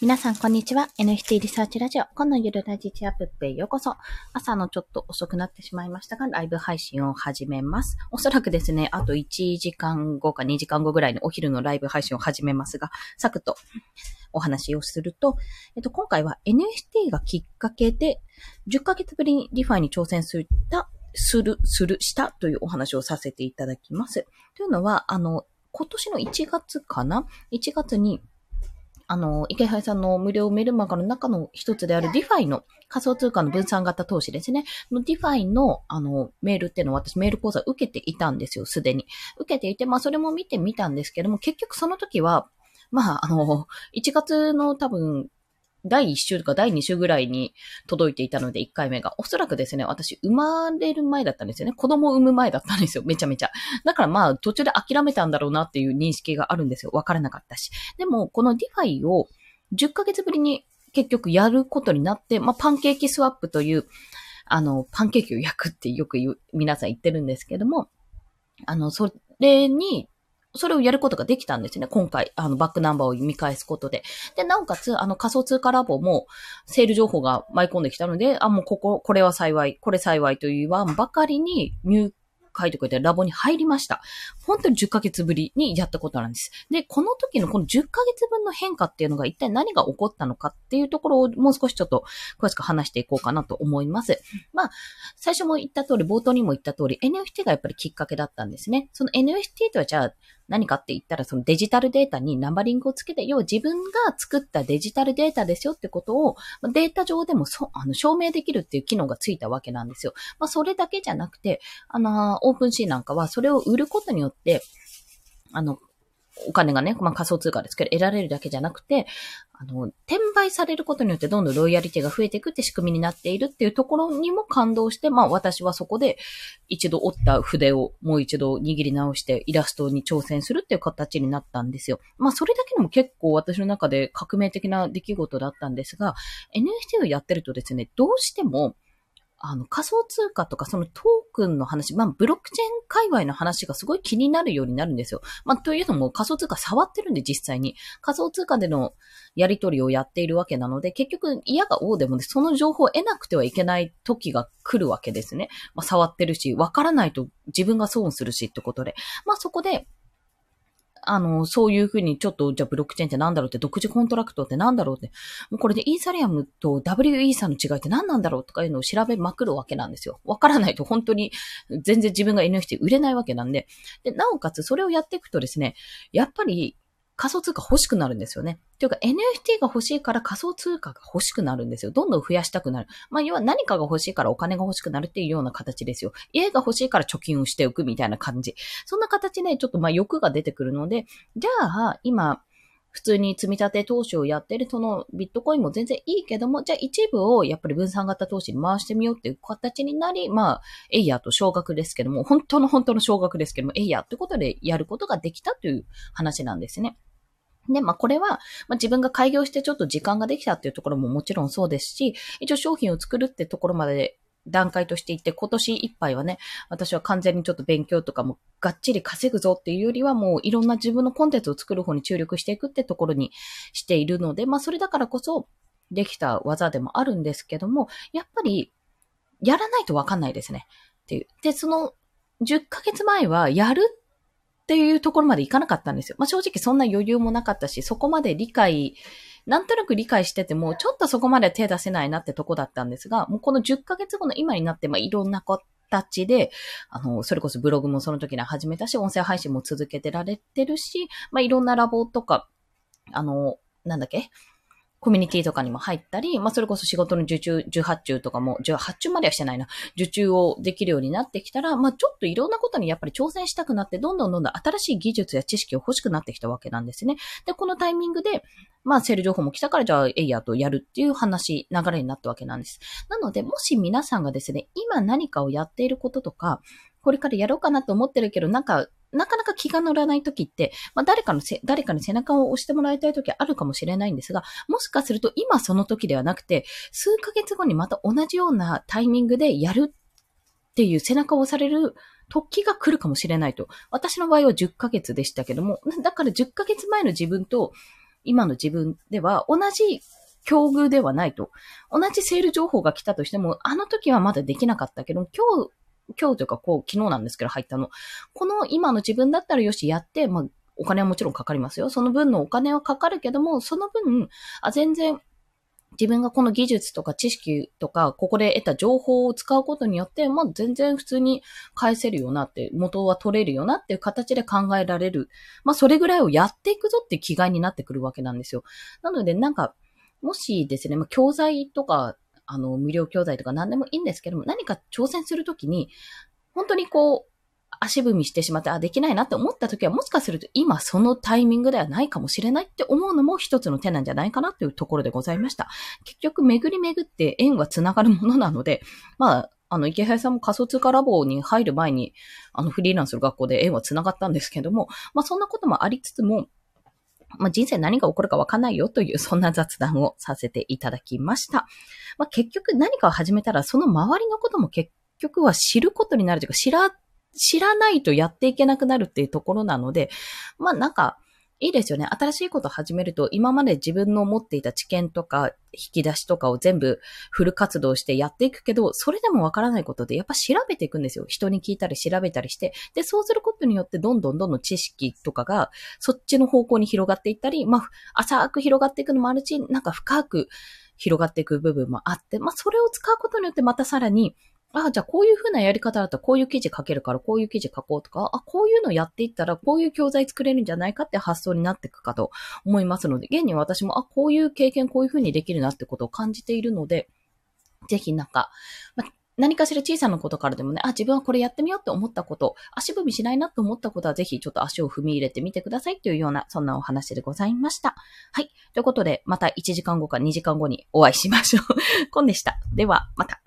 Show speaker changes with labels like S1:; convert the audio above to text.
S1: 皆さん、こんにちは。NFT リサーチラジオ。今のゆるラジチアップへようこそ。朝のちょっと遅くなってしまいましたが、ライブ配信を始めます。おそらくですね、あと1時間後か2時間後ぐらいにお昼のライブ配信を始めますが、サクッとお話をすると、えっと、今回は NFT がきっかけで、10ヶ月ぶりにリファイに挑戦する、する、する、したというお話をさせていただきます。というのは、あの、今年の1月かな ?1 月にあの、池原さんの無料メルマガの中の一つである DeFi の仮想通貨の分散型投資ですね。の DeFi の、あの、メールっていうのを私メール講座受けていたんですよ、すでに。受けていて、まあそれも見てみたんですけども、結局その時は、まあ、あの、1月の多分、第1週とか第2週ぐらいに届いていたので、1回目が。おそらくですね、私、生まれる前だったんですよね。子供を産む前だったんですよ。めちゃめちゃ。だからまあ、途中で諦めたんだろうなっていう認識があるんですよ。わからなかったし。でも、この DeFi を10ヶ月ぶりに結局やることになって、まあ、パンケーキスワップという、あの、パンケーキを焼くってよく言う、皆さん言ってるんですけども、あの、それにそれをやることができたんですね。今回、あの、バックナンバーを読み返すことで。で、なおかつ、あの、仮想通貨ラボも、セール情報が舞い込んできたので、あ、もうここ、これは幸い、これ幸いと言わんばかりに入書いてくれてラボに入りました。本当に10ヶ月ぶりにやったことなんです。で、この時のこの10ヶ月分の変化っていうのが一体何が起こったのかっていうところをもう少しちょっと詳しく話していこうかなと思います。まあ、最初も言った通り、冒頭にも言った通り、NFT がやっぱりきっかけだったんですね。その NFT とはじゃあ何かって言ったら、そのデジタルデータにナンバリングをつけて、要は自分が作ったデジタルデータですよってことを、データ上でもそあの証明できるっていう機能がついたわけなんですよ。まあ、それだけじゃなくて、あの、オープンシーなんかはそれを売ることによって、あの、お金がね、まあ、仮想通貨ですけど、得られるだけじゃなくて、あの、転売されることによってどんどんロイヤリティが増えていくって仕組みになっているっていうところにも感動して、まあ私はそこで一度折った筆をもう一度握り直してイラストに挑戦するっていう形になったんですよ。まあそれだけでも結構私の中で革命的な出来事だったんですが、NFT をやってるとですね、どうしてもあの、仮想通貨とかそのトークンの話、まあ、ブロックチェーン界隈の話がすごい気になるようになるんですよ。まあ、というのも仮想通貨触ってるんで実際に。仮想通貨でのやり取りをやっているわけなので、結局否が応でもね、その情報を得なくてはいけない時が来るわけですね。まあ、触ってるし、わからないと自分が損するしってことで。まあ、そこで、あの、そういうふうにちょっと、じゃあブロックチェーンってなんだろうって、独自コントラクトってなんだろうって、もうこれでイーサリアムと W イーサの違いって何なんだろうとかいうのを調べまくるわけなんですよ。わからないと本当に全然自分が NFT 売れないわけなんで。で、なおかつそれをやっていくとですね、やっぱり仮想通貨欲しくなるんですよね。というか NFT が欲しいから仮想通貨が欲しくなるんですよ。どんどん増やしたくなる。まあ、要は何かが欲しいからお金が欲しくなるっていうような形ですよ。家が欲しいから貯金をしておくみたいな感じ。そんな形でちょっとまあ欲が出てくるので、じゃあ今、普通に積み立て投資をやってるそのビットコインも全然いいけども、じゃあ一部をやっぱり分散型投資に回してみようっていう形になり、まあ、エイヤーと少額ですけども、本当の本当の少額ですけども、エイヤーってことでやることができたという話なんですね。で、まあこれは、まあ、自分が開業してちょっと時間ができたっていうところももちろんそうですし、一応商品を作るってところまで段階としていって、今年いっぱいはね、私は完全にちょっと勉強とかもがっちり稼ぐぞっていうよりはもういろんな自分のコンテンツを作る方に注力していくってところにしているので、まあそれだからこそできた技でもあるんですけども、やっぱりやらないとわかんないですね。っていう。で、その10ヶ月前はやるっていうところまでいかなかったんですよ。まあ、正直そんな余裕もなかったし、そこまで理解、なんとなく理解してても、ちょっとそこまで手出せないなってとこだったんですが、もうこの10ヶ月後の今になって、まあ、いろんな形で、あの、それこそブログもその時に始めたし、音声配信も続けてられてるし、まあ、いろんなラボとか、あの、なんだっけ？コミュニティとかにも入ったり、まあ、それこそ仕事の受注、受発注とかも、発注まではしてないな、受注をできるようになってきたら、まあ、ちょっといろんなことにやっぱり挑戦したくなって、どんどんどんどん新しい技術や知識を欲しくなってきたわけなんですね。で、このタイミングで、まあ、セール情報も来たから、じゃあ、エイヤーとやるっていう話、流れになったわけなんです。なので、もし皆さんがですね、今何かをやっていることとか、これからやろうかなと思ってるけど、なんか、なかなか気が乗らない時って、まあ、誰かのせ、誰かに背中を押してもらいたい時あるかもしれないんですが、もしかすると今その時ではなくて、数ヶ月後にまた同じようなタイミングでやるっていう背中を押される時が来るかもしれないと。私の場合は10ヶ月でしたけども、だから10ヶ月前の自分と、今の自分では同じ境遇ではないと。同じセール情報が来たとしても、あの時はまだできなかったけど、今日、今日というかこう、昨日なんですけど入ったの。この今の自分だったらよしやって、まあ、お金はもちろんかかりますよ。その分のお金はかかるけども、その分、あ、全然自分がこの技術とか知識とか、ここで得た情報を使うことによって、まあ全然普通に返せるよなって、元は取れるよなっていう形で考えられる。まあそれぐらいをやっていくぞって気概になってくるわけなんですよ。なのでなんか、もしですね、まあ教材とか、あの、無料教材とか何でもいいんですけども、何か挑戦するときに、本当にこう、足踏みしてしまって、あ、できないなって思った時は、もしかすると今そのタイミングではないかもしれないって思うのも一つの手なんじゃないかなというところでございました。結局、巡り巡って縁は繋がるものなので、まあ、あの、池原さんも仮想通貨ラボに入る前に、あの、フリーランスの学校で縁は繋がったんですけども、まあ、そんなこともありつつも、まあ、人生何が起こるかわかんないよという、そんな雑談をさせていただきました。まあ、結局何かを始めたら、その周りのことも結局は知ることになるというか、知ら知らないとやっていけなくなるっていうところなので、まあなんか、いいですよね。新しいことを始めると、今まで自分の持っていた知見とか、引き出しとかを全部フル活動してやっていくけど、それでもわからないことで、やっぱ調べていくんですよ。人に聞いたり調べたりして。で、そうすることによって、どんどんどんどん知識とかが、そっちの方向に広がっていったり、まあ、浅く広がっていくのもあるし、なんか深く広がっていく部分もあって、まあ、それを使うことによってまたさらに、あ、じゃあこういう風なやり方だったらこういう記事書けるからこういう記事書こうとか、あ、こういうのやっていったらこういう教材作れるんじゃないかって発想になっていくかと思いますので、現に私も、あ、こういう経験こういう風にできるなってことを感じているので、ぜひなんか、ま何かしら小さなことからでもね、あ、自分はこれやってみようって思ったこと、足踏みしないなって思ったことはぜひちょっと足を踏み入れてみてくださいというような、そんなお話でございました。はい。ということで、また1時間後か2時間後にお会いしましょう。コンでした。では、また。